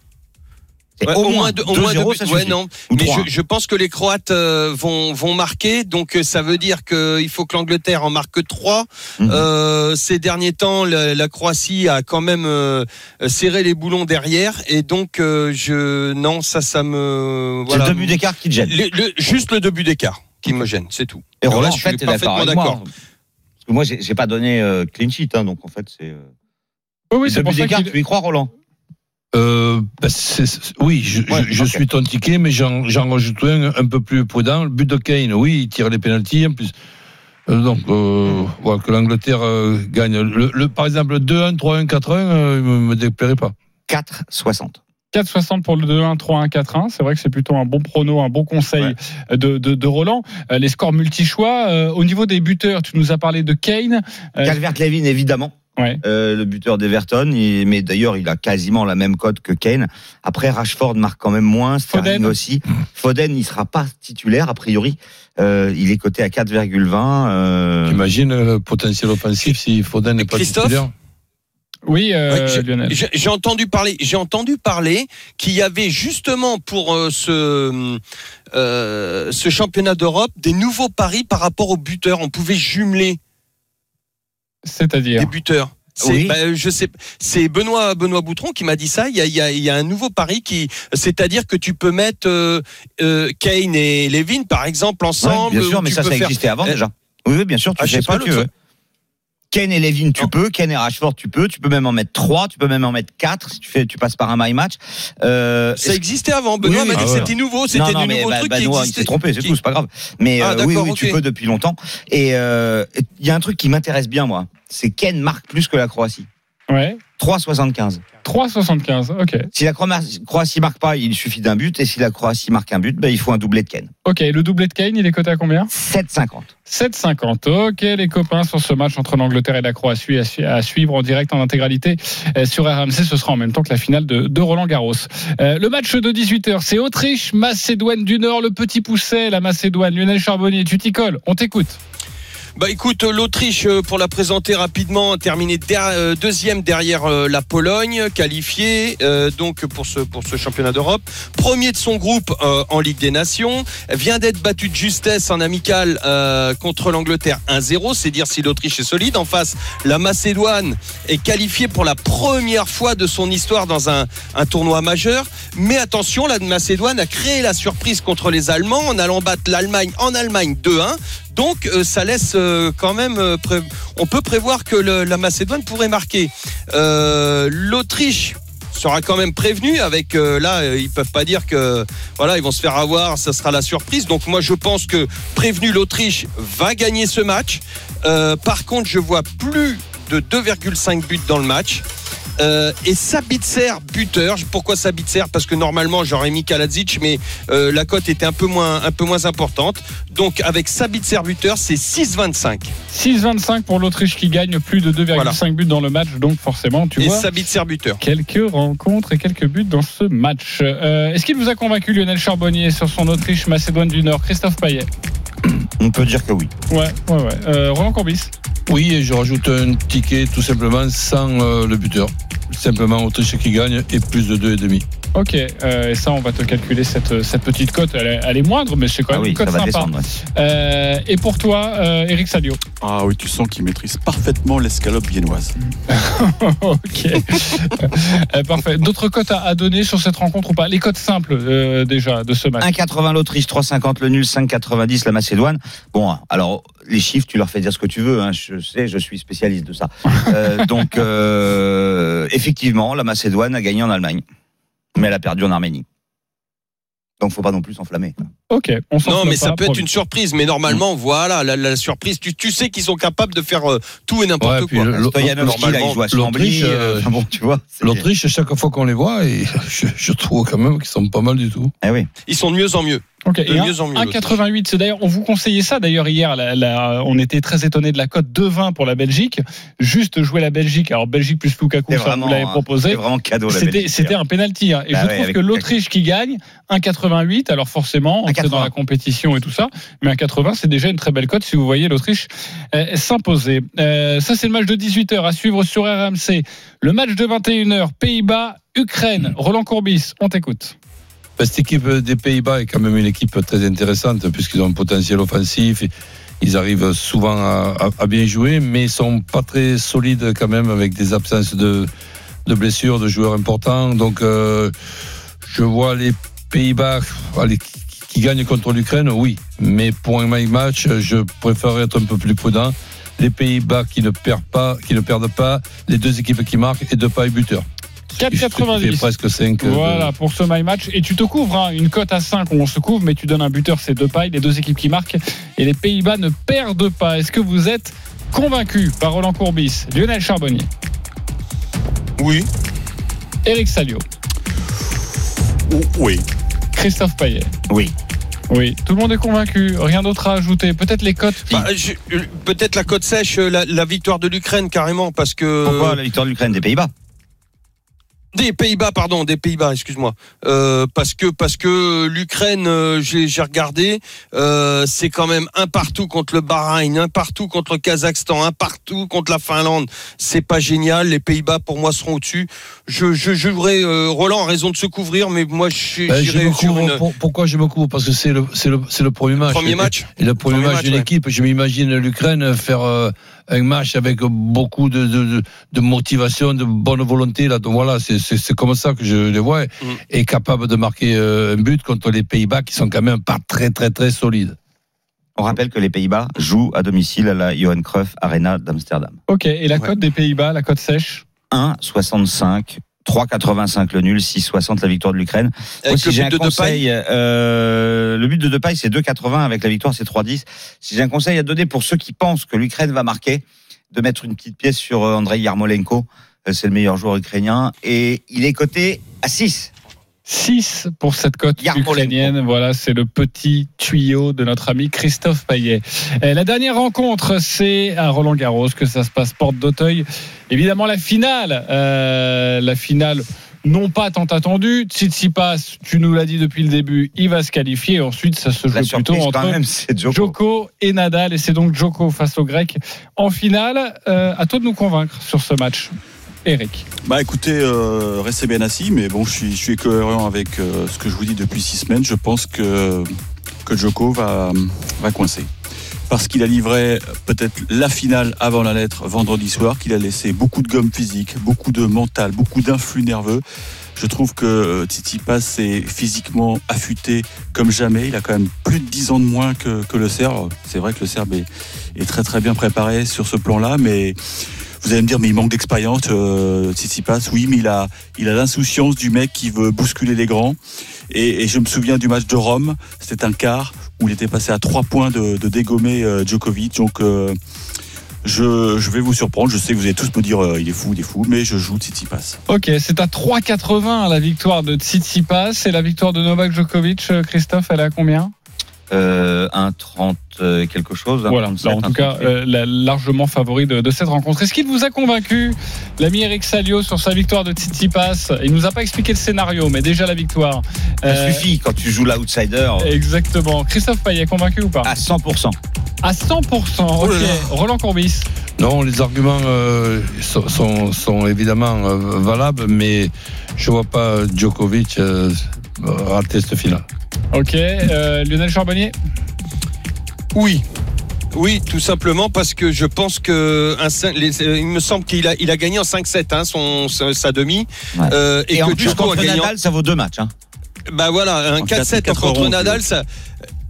C'est Ouais, au, moins deux- au moins 2-0, deux buts. Ouais, non. Ou Mais 3. je, je pense que les Croates euh, vont, vont marquer, donc euh, ça veut dire qu'il faut que l'Angleterre en marque 3. Mhm. Euh, ces derniers temps, la, la Croatie a quand même euh, serré les boulons derrière, et donc euh, je non, ça, ça me C'est voilà. deux buts d'écart qui te. Le- le- juste le deux buts d'écart qui me gêne, c'est tout. Et Roland, là, en je fait, suis parfaitement d'accord. moi. Parce Moi, j'ai pas donné euh, clean sheet, hein, donc en fait, c'est. euh, Oui, oui, c'est pour ça d'écart, qu'il. tu y crois, Roland? Euh, ben, c'est- c'est- oui, je, Ouais, je- je ok. suis ton ticket, mais j'en rajoute un un peu plus prudent. Le but de Kane, oui, il tire les pénalties en plus. Euh, donc, euh, voilà, que l'Angleterre euh, gagne. Le, le- par exemple, le 2-1, 3-1, 4-1, euh, il me, me déplairait pas. 4,60. 4,60 pour le 2-1, 3-1, 4-1. C'est vrai que c'est plutôt un bon prono, un bon conseil de, de, de Roland. Euh, les scores multi-choix. euh, au niveau des buteurs, tu nous as parlé de Kane. Euh, Calvert-Levin, évidemment. Ouais. Euh, le buteur d'Everton, mais d'ailleurs il a quasiment la même cote que Kane. Après Rashford marque quand même moins, Sterling Foden. aussi. Foden il sera pas titulaire a priori. Euh, il est coté à 4,20. Euh, T'imagines le potentiel offensif si Foden n'est pas Christophe titulaire? Oui, euh, Lionel. J'ai j'ai entendu parler, j'ai entendu parler qu'il y avait justement pour euh, ce euh, ce championnat d'Europe des nouveaux paris par rapport aux buteurs. On pouvait jumeler C'est-à-dire des buteurs. C'est, Oui. bah, je sais, c'est Benoît Benoît Boutron qui m'a dit ça. Il y a, il y a- il y a un nouveau pari qui, c'est-à-dire que tu peux mettre euh, euh, Kane et Levin par exemple ouais, ensemble. bien sûr, mais ça, ça faire- existait avant Euh, déjà. Oui, oui, bien sûr, tu Ah, sais pas, que Ken et Levin, tu Non. peux. Ken et Rashford, tu peux. Tu peux même en mettre 3, tu peux même en mettre 4 si tu fais, tu passes par un my match. Euh, Ça existait avant. Benoît Oui, m'a dit ah ouais. c'était nouveau, c'était non, du mais nouveau bah, truc bah, qui Noah, il s'est trompé, c'est Qui- tout, c'est pas grave. Mais Ah, euh, oui, oui, tu peux depuis longtemps. Et euh, il y a un truc qui m'intéresse bien, moi. C'est Ken marque plus que la Croatie. Ouais. 3,75. 3,75. Ok. Si la Croatie marque pas, il suffit d'un but. Et si la Croatie marque un but, ben, il faut un doublé de Ken. Ok. Le doublé de Kane, il est coté à combien? 7,50. 7,50. Ok, les copains, sur ce match entre l'Angleterre et la Croatie à, su- à suivre en direct en intégralité euh, sur RMC. Ce sera en même temps que la finale de, de Roland Garros. Euh, le match de 18h, c'est Autriche-Macédoine du Nord. Le petit pousset, la Macédoine. Lionel Charbonnier, tu t'y colles. On t'écoute. Bah écoute, euh, l'Autriche, euh, pour la présenter rapidement, a terminé euh, deuxième derrière la Pologne, qualifiée donc pour ce championnat d'Europe. Premier de son groupe en Ligue des Nations, vient d'être battu de justesse en amical contre l'Angleterre 1-0. C'est dire si l'Autriche est solide. En face, la Macédoine est qualifiée pour la première fois de son histoire dans un, un tournoi majeur. Mais attention, la Macédoine a créé la surprise contre les Allemands en allant battre l'Allemagne en Allemagne 2-1. Donc euh, ça laisse euh, quand même. euh, on peut prévoir que la Macédoine pourrait marquer. L'Autriche sera quand même prévenue avec là euh, ils peuvent pas dire que voilà ils vont se faire avoir ça sera la surprise donc moi je pense que prévenu l'Autriche va gagner ce match par contre je vois plus de 2,5 buts dans le match Euh, et Sabitzer buteur. Pourquoi Sabitzer? Parce que normalement j'aurais mis Kaladzic, mais euh, la cote était un peu moins un peu moins importante. Donc avec Sabitzer buteur, c'est 6,25. 6,25 pour l'Autriche qui gagne plus de 2,5 Voilà. buts dans le match. Donc forcément, tu Et vois. Sabitzer buteur. Quelques rencontres et quelques buts dans ce match. Euh, Est-ce qu'il vous a convaincu Lionel Charbonnier sur son Autriche-Macédoine du Nord? Christophe Payet On peut dire que oui. Ouais, ouais, ouais. Euh, Roland Corbis Oui, et je rajoute un ticket tout simplement sans euh, le buteur. Simplement Autriche qui gagne et plus de 2,5. Ok, euh, et ça, on va te calculer cette, cette petite cote. Elle, est- elle est moindre, mais c'est quand Ah même oui, une ça cote sympa. descendre. ouais. Euh, et pour toi, euh, Eric Sadio Ah oui, tu sens qu'il maîtrise parfaitement l'escalope viennoise. Ok. Euh, parfait. D'autres cotes à, à donner sur cette rencontre ou pas? Les cotes simples, euh, déjà, de ce match. 1,80 l'Autriche, 3,50 le nul, 5,90 la Macédoine. Bon, alors les chiffres, tu leur fais dire ce que tu veux. hein. Je sais, je suis spécialiste de ça. Euh, donc, euh, effectivement, la Macédoine a gagné en Allemagne, mais elle a perdu en Arménie. Donc, faut pas non plus s'enflammer. Ok, on Non, mais ça peut être une surprise. Mais normalement, voilà, la, la surprise. Tu, tu sais qu'ils sont capables de faire euh, tout et n'importe Ouais, quoi. l'Autriche, euh, enfin bon, tu vois. c'est- L'Autriche, chaque fois qu'on les voit, et je, je trouve quand même qu'ils sont pas mal du tout. Eh oui. Ils sont de mieux en mieux. Ok, De et mieux en mieux, 1,88, c'est d'ailleurs, on vous conseillait ça d'ailleurs hier. la- la- on était très étonné de la cote 2,20 pour la Belgique. Juste jouer la Belgique. Alors Belgique plus Lukaku, ça vous vraiment, l'avez hein, proposé. Vraiment cadeau la C'était Belgique. c'était un penalty. hein. Et Bah je ouais, trouve que l'Autriche qui gagne, 1,88, alors forcément, on 1,80. sait dans la compétition et tout ça, mais 1,80, c'est déjà une très belle cote si vous voyez l'Autriche euh, s'imposer. Euh, ça, c'est le match de 18h à suivre sur RMC. Le match de 21h, Pays-Bas, Ukraine. Roland Courbis, on t'écoute. Cette équipe des Pays-Bas est quand même une équipe très intéressante puisqu'ils ont un potentiel offensif. Ils arrivent souvent à, bien jouer, mais ils sont pas très solides quand même avec des absences de, blessures, de joueurs importants. Donc, euh, je vois les Pays-Bas qui, gagnent contre l'Ukraine, oui. Mais pour un match, je préfère être un peu plus prudent les Pays-Bas qui ne perdent pas, qui ne perdent pas, les deux équipes qui marquent et deux pas et buteurs. Ça fait 4,90. presque 5. Voilà pour ce my match. Et tu te couvres, hein, une cote à 5 où on se couvre, mais tu donnes un buteur, c'est deux pailles, les deux équipes qui marquent. Et les Pays-Bas ne perdent pas. Est-ce que vous êtes convaincu par Roland Courbis, Lionel Charbonnier, Oui. Eric Salio, oui. Christophe Payet Oui. Oui, tout le monde est convaincu. Rien d'autre à ajouter. Peut-être les cotes. Bah, euh, Peut-être la côte sèche, euh, la, la victoire de l'Ukraine carrément, parce que. Pourquoi la victoire de l'Ukraine des Pays-Bas? Des Pays-Bas, pardon, des Pays-Bas, excuse-moi. Euh, parce que parce que l'Ukraine, euh, j'ai regardé, euh, c'est quand même un partout contre le Bahreïn, un partout contre le Kazakhstan, un partout contre la Finlande. C'est pas génial. Les Pays-Bas, pour moi, seront au-dessus. Je, je jouerai Roland a raison de se couvrir, mais moi, je- Ben, je j'irai me sur couvre, une pour- pourquoi je me couvre Parce que c'est le, c'est le, c'est le premier match. premier match. Et le premier, Premier match, match, d'une ouais. équipe, je m'imagine l'Ukraine faire un match avec beaucoup de, de, de- de motivation, de bonne volonté. Là. Donc voilà, c'est, c'est, c'est comme ça que je les vois. Mm. Et capable de marquer euh, un but contre les Pays-Bas qui sont quand même pas très très très solides. On rappelle que les Pays-Bas jouent à domicile à la Johan Cruyff Arena d'Amsterdam. Ok, et la Ouais. cote des Pays-Bas, la cote sèche? 1,65, 3,85 le nul, 6,60 la victoire de l'Ukraine. Si le j'ai but un de conseil, euh, le but de Depay, c'est 2,80 avec la victoire, c'est 3,10. Si j'ai un conseil à donner pour ceux qui pensent que l'Ukraine va marquer, de mettre une petite pièce sur euh, Andrei Yarmolenko. Euh, C'est le meilleur joueur ukrainien et il est coté à 6. 6 pour cette cote ukrainienne. Voilà, c'est le petit tuyau de notre ami Christophe Payet. Et la dernière rencontre, c'est à Roland Garros que ça se passe, porte d'Auteuil. Évidemment, la finale. euh, la finale. Non pas tant attendue. Tsitsipas, tu nous l'as dit depuis le début, il va se qualifier. Ensuite, ça se joue plutôt entre quand même, Djoko. Joko et Nadal. Et c'est donc Joko face aux Grecs en finale. Euh, à toi de nous convaincre sur ce match. Eric. Bah écoutez, euh, restez bien assis, mais bon, je suis, cohérent avec euh, ce que je vous dis depuis six semaines. Je pense que, Joko va, va coincer. Parce qu'il a livré peut-être la finale avant la lettre vendredi soir, qu'il a laissé beaucoup de gomme physique, beaucoup de mental, beaucoup d'influx nerveux. Je trouve que euh, Tsitsipas est physiquement affûté comme jamais. Il a quand même plus de 10 ans de moins que, que le Serbe. C'est vrai que le Serbe est, est très très bien préparé sur ce plan-là, mais vous allez me dire, mais il manque d'expérience, euh, Tsitsipas. Oui, mais il a, il a l'insouciance du mec qui veut bousculer les grands. Et, et je me souviens du match de Rome, c'était un quart où il était passé à trois points de, de dégommer euh, Djokovic. Donc, euh, je, je vais vous surprendre. Je sais que vous allez tous me dire, euh, il est fou, il est fou, mais je joue Tsitsipas. Ok, c'est à 3,80 la victoire de Tsitsipas et la victoire de Novak Djokovic. Christophe, elle est à combien? Euh, 1,30 euh, quelque chose. Voilà, 1,37, là, en tout cas, 1,38. euh, la- largement favori de, de cette rencontre. Est-ce qu'il vous a convaincu, l'ami Eric Salio, sur sa victoire de Tsitsipas Il nous a pas expliqué le scénario, mais déjà la victoire. Ça Euh, suffit quand tu joues l'outsider Exactement. Christophe Payet, convaincu ou pas? À 100%. À 100%. Oh Ok. là. Roland Courbis. Non, les arguments euh, sont, sont, sont évidemment euh, valables, mais je vois pas Djokovic euh, rater cette finale. Ok. Euh, Lionel Charbonnier? Oui. Oui, tout simplement parce que je pense que un, cin- les- euh, il me semble qu'il a, il a gagné en 5-7 hein, son, sa, demi Ouais. Euh, et, Et, en que contre Nadal, ça vaut deux matchs. Hein. Bah voilà, un En 4-7 4, contre 4-11, Nadal, ça.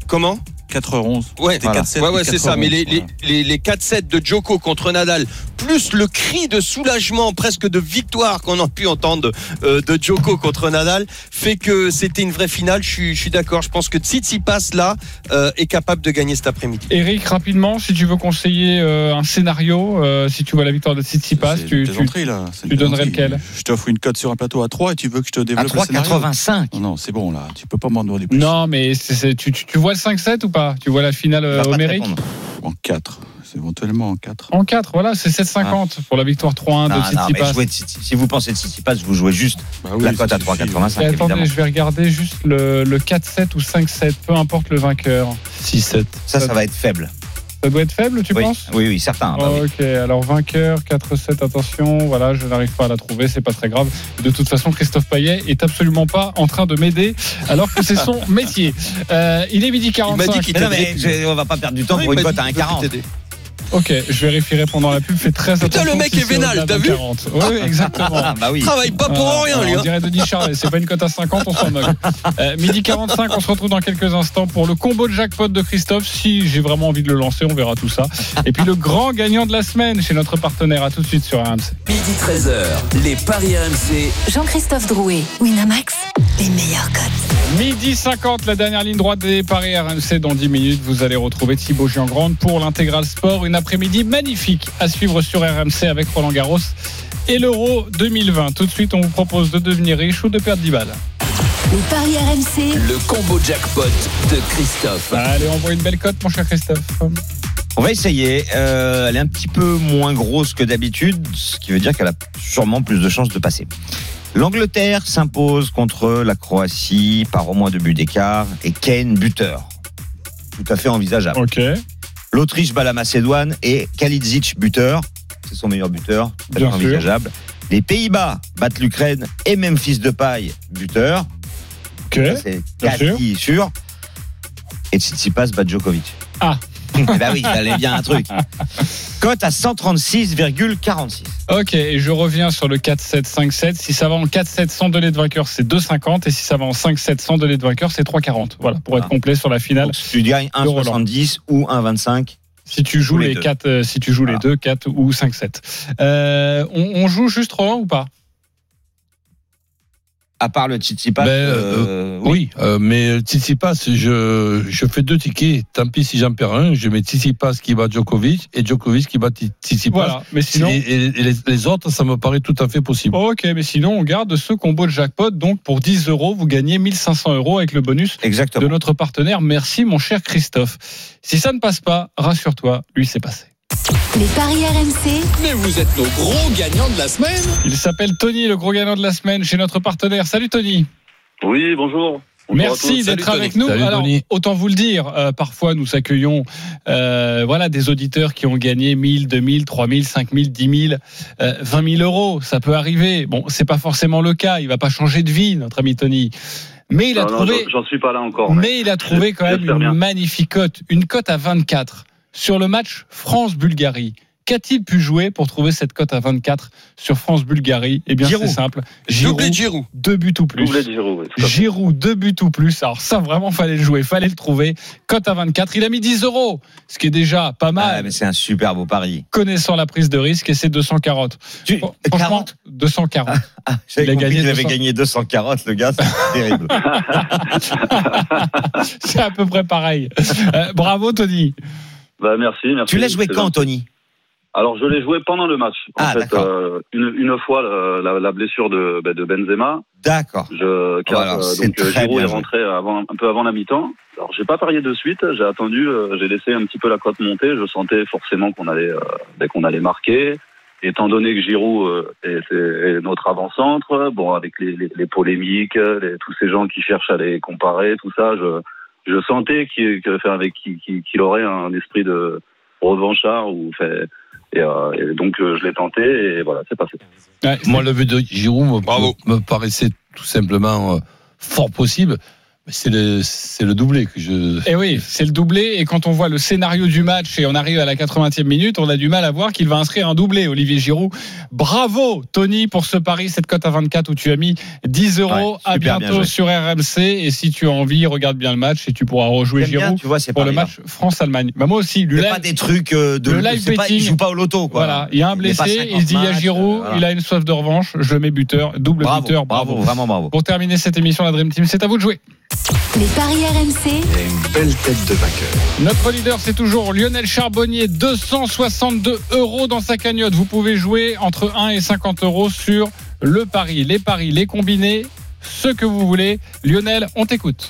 Comment? 4h11. Ouais, C'était Voilà. 4-7 ouais, ouais, c'est ça. Mais les, 4h11, les, voilà. les, les 4-7 de Djoko contre Nadal, plus le cri de soulagement, presque de victoire qu'on a pu entendre euh, de Djoko contre Nadal, fait que c'était une vraie finale. Je suis, je suis d'accord. Je pense que Tsitsipas là euh, est capable de gagner cet après-midi. Eric, rapidement, si tu veux conseiller euh, un scénario, euh, si tu vois la victoire de Tsitsipas, C'est tu, tu, là. C'est tu donnerais lequel? Je t'offre une cote sur un plateau à 3 et tu veux que je te À développe le scénario? 3,85. Non, non, c'est bon là. Tu peux pas m'en demander plus. Non, mais c'est- c'est- tu, tu, tu vois le 5-7 ou pas? Tu vois la finale Il euh, homérique. En 4. C'est éventuellement en 4. En 4, voilà, c'est 7,50 pour la victoire 3-1 de Tsitsipas. si vous pensez Tsitsipas, vous jouez juste Bah la cote à 3,85 Et attendez, évidemment. je vais regarder juste le, le 4-7 ou 5-7, peu importe le vainqueur. 6-7. Ça, ça va être faible. Ça doit être faible, tu oui. penses? Oui, oui, certain. bah oui. Ok, alors vainqueur, 4-7, attention, voilà, je n'arrive pas à la trouver, c'est pas très grave. De toute façon, Christophe Payet est absolument pas en train de m'aider, alors que c'est son métier. Euh, il est midi Il m'a dit 45. qu'il Mais non, t'aiderait mais plus. je- on va pas perdre du temps Oui, pour une dit à qu'il peut 1,40. Ok, je vérifierai pendant la pub. Fais très Putain, attention. le mec si est vénal, t'as vu 40. Oui, exactement. Ah, bah oui. Travaille pas pour Ah, rien, lui. On hein. dirait Denis Charlet, c'est pas une cote à 50, on s'en moque. Euh, midi 45, on se retrouve dans quelques instants pour le combo de jackpot de Christophe. Si j'ai vraiment envie de le lancer, on verra tout ça. Et puis le grand gagnant de la semaine chez notre partenaire. À tout de suite sur RMC. Midi 13h, les Paris RMC. Jean-Christophe Drouet, Winamax, les meilleurs cotes. Midi 50, la dernière ligne droite des Paris RMC. Dans 10 minutes, vous allez retrouver Thibaut Giangrande pour l'intégral sport. Une après-midi magnifique à suivre sur RMC avec Roland Garros et l'Euro 2020. Tout de suite, on vous propose de devenir riche ou de perdre 10 balles. Les paris RMC, Le combo jackpot de Christophe. Allez, on voit une belle cote, mon cher Christophe. On va essayer. Euh, elle est un petit peu moins grosse que d'habitude, ce qui veut dire qu'elle a sûrement plus de chances de passer. L'Angleterre s'impose contre la Croatie par au moins deux buts d'écart et Kane buteur. Tout à fait envisageable. L'Autriche bat la Macédoine et Kalidzic buteur. C'est son meilleur buteur. Tout à fait Bien sûr. envisageable. Les Pays-Bas battent l'Ukraine et Memphis Depay buteur. C'est quasi sûr. Et Tsitsipas bat Djokovic. Ah. Eh ben oui, ça allait bien un truc. Cote à 136,46. Ok, et je reviens sur le 4-7-5-7. Si ça va en 4-7 sans donner de vainqueur, c'est 2,50. Et si ça va en 5-7 sans donner de vainqueur, c'est 3,40. Voilà, pour être complet sur la finale. Donc, tu gagnes de Roland. 1,70 ou 1,25. Si tu joues Tous les les, deux. 4, si tu joues les deux, 4 ou 5-7. Euh, on, on joue juste Roland ou pas? À part le Tsitsipas. Ben, euh, Oui, euh, mais Tsitsipas, je, je fais deux tickets. Tant pis si j'en perds un, je mets Tsitsipas qui bat Djokovic et Djokovic qui bat Tsitsipas. Voilà, mais sinon. Et, les, les autres, ça me paraît tout à fait possible. Ok, mais sinon, on garde ce combo de jackpot. Donc, pour 10 euros, vous gagnez 1500 euros avec le bonus de notre partenaire. Merci, mon cher Christophe. Si ça ne passe pas, rassure-toi, lui, c'est passé. Les paris RMC, Mais vous êtes nos gros gagnants de la semaine. Il s'appelle Tony, le gros gagnant de la semaine, chez notre partenaire. Salut, Tony. Oui, bonjour. Merci d'être avec Tony. nous. Salut, Alors, Tony. autant vous le dire, euh, parfois nous accueillons euh, voilà, des auditeurs qui ont gagné 1000, 2000, 3000, 5000, 10 000, euh, 20 000 euros. Ça peut arriver. Bon, c'est pas forcément le cas. Il va pas changer de vie, notre ami Tony. Mais il a Non, trouvé, j'en- suis pas là encore. mais- mais il a trouvé quand même une bien. magnifique cote. Une cote à 24 sur le match France-Bulgarie. Qu'a-t-il pu jouer pour trouver cette cote à 24 sur France-Bulgarie? Eh bien, Giroud. c'est simple. Doublé de Giroud. deux buts ou plus. Doublé de Giroud, oui. Giroud, deux buts ou plus. Alors ça, vraiment, fallait le jouer, fallait le trouver. Cote à 24. Il a mis 10 euros, ce qui est déjà pas Ah, mal, mais c'est un super beau pari. connaissant la prise de risque, et c'est 240. Tu, Fran- Franchement, 40 240. ah, J'avais il a gagné qu'il avait 200. gagné 240, le gars, c'est terrible. c'est à peu près pareil. Euh, bravo, Tony. Bah, merci, merci. tu l'as joué quand. Tony Alors, je l'ai joué pendant le match. En Ah, fait, euh, une, une fois la, la- la blessure de, bah, de Benzema, D'accord. je, car, Voilà, euh, donc euh, Giroud est rentré avant, un peu avant la mi-temps. Alors, j'ai pas parié de suite. J'ai attendu. euh, j'ai laissé un petit peu la cote monter. Je sentais forcément qu'on allait, euh, qu'on allait marquer. Étant donné que Giroud euh, est, est notre avant-centre, bon, avec les, les, les polémiques, les- tous ces gens qui cherchent à les comparer, tout ça, je, je sentais qu'il aurait un esprit de revanchard ou fait, et, euh, et donc euh, je l'ai tenté et voilà, c'est passé. Ouais, Moi, le but de Giroud me, Bravo. me paraissait tout simplement euh, fort possible. C'est le, c'est le doublé que je. Eh oui, c'est le doublé. Et quand on voit le scénario du match et on arrive à la 80e minute, on a du mal à voir qu'il va inscrire un doublé, Olivier Giroud. Bravo, Tony, pour ce pari, cette cote à 24 où tu as mis 10 euros. Ouais, à bientôt sur RMC. Et si tu as envie, regarde bien le match et tu pourras rejouer bien, Giroud tu vois, c'est pour le match France-Allemagne. Bah, moi aussi, lui, C'est là, pas des trucs euh, de le live pas, betting. il joue pas au loto quoi. voilà, il y a un blessé, 50 il se dit il y a Giroud, euh, voilà. il a une soif de revanche, je le mets buteur, double bravo, buteur, bravo, bravo. vraiment bravo. Pour terminer cette émission, la Dream Team, c'est à vous de jouer. Les paris RMC, Notre leader, c'est toujours Lionel Charbonnier, 262 euros dans sa cagnotte. Vous pouvez jouer entre 1 et 50 euros sur le pari, les paris, les combinés, ce que vous voulez. Lionel, on t'écoute.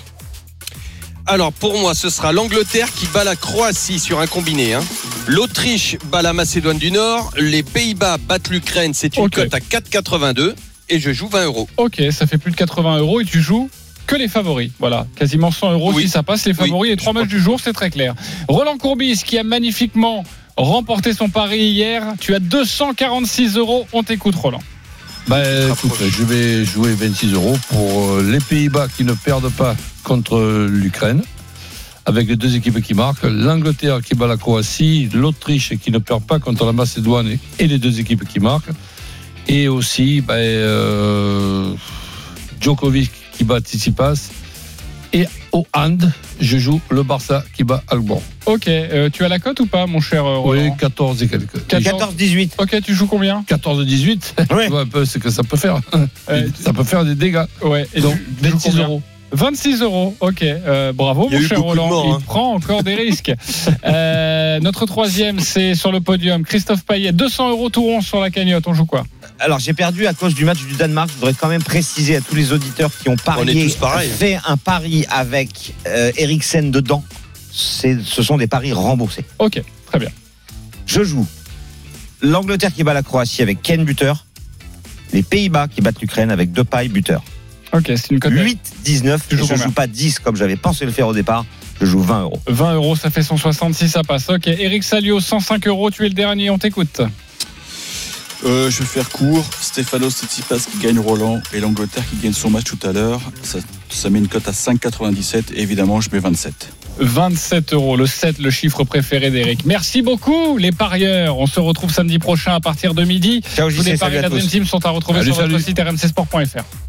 Alors pour moi, ce sera l'Angleterre qui bat la Croatie sur un combiné. hein. L'Autriche bat la Macédoine du Nord. Les Pays-Bas battent l'Ukraine. C'est une cote à 4,82 et je joue 20 euros. Ok, ça fait plus de 80 euros et tu joues que les favoris. Voilà, quasiment 100 euros Oui. si ça passe. Les favoris, Oui, les trois matchs du jour, c'est très clair. Roland Courbis qui a magnifiquement remporté son pari hier. Tu as 246 euros. On t'écoute, Roland. Ben, écoute, je vais jouer 26 euros pour euh, les Pays-Bas qui ne perdent pas contre euh, l'Ukraine. avec les deux équipes qui marquent, l'Angleterre qui bat la Croatie, l'Autriche qui ne perd pas contre la Macédoine et- et les deux équipes qui marquent, et aussi ben, euh, Djokovic qui bat Tsitsipas, et au hand, je joue le Barça qui bat Albon. Ok, euh, tu as la cote ou pas, mon cher euh, Oui, Roland 14 et quelques. 14-18. Ok, tu joues combien? 14-18, Ouais. tu vois un peu ce que ça peut faire. Euh, ça peut faire des dégâts. Ouais, et Donc, tu- tu joues 26 combien? euros. 26 euros, ok. Euh, bravo, mon cher Roland. morts, Il hein. prend encore des risques. Euh, notre troisième, c'est sur le podium. Christophe Payet, 200 euros tout rond sur la cagnotte. On joue quoi? Alors j'ai perdu à cause du match du Danemark. Je voudrais quand même préciser à tous les auditeurs qui ont parié, tous pareils. fait un pari avec euh, Eriksen dedans. C'est- Ce sont des paris remboursés. Ok, très bien. Je joue l'Angleterre qui bat la Croatie avec Ken buteur. Les Pays-Bas qui battent l'Ukraine avec Depay buteur. Ok, c'est une cote. 8-19. Tu Et joues je combien joue pas 10 comme j'avais pensé le faire au départ. Je joue 20 euros. 20 euros, ça fait 166, ça passe. Ok, Eric Salio, 105 euros, tu es le dernier, on t'écoute. Euh, je vais faire court. Stéphano Tsitsipas qui gagne Roland et l'Angleterre qui gagne son match tout à l'heure. Ça, ça met une cote à 5,97. Et évidemment, je mets 27. 27 euros, le 7, le chiffre préféré d'Eric. Merci beaucoup, les parieurs. On se retrouve samedi prochain à partir de midi. Ciao Tous les paris de la. Dream Team sont à retrouver sur notre salut. site rmcsport.fr.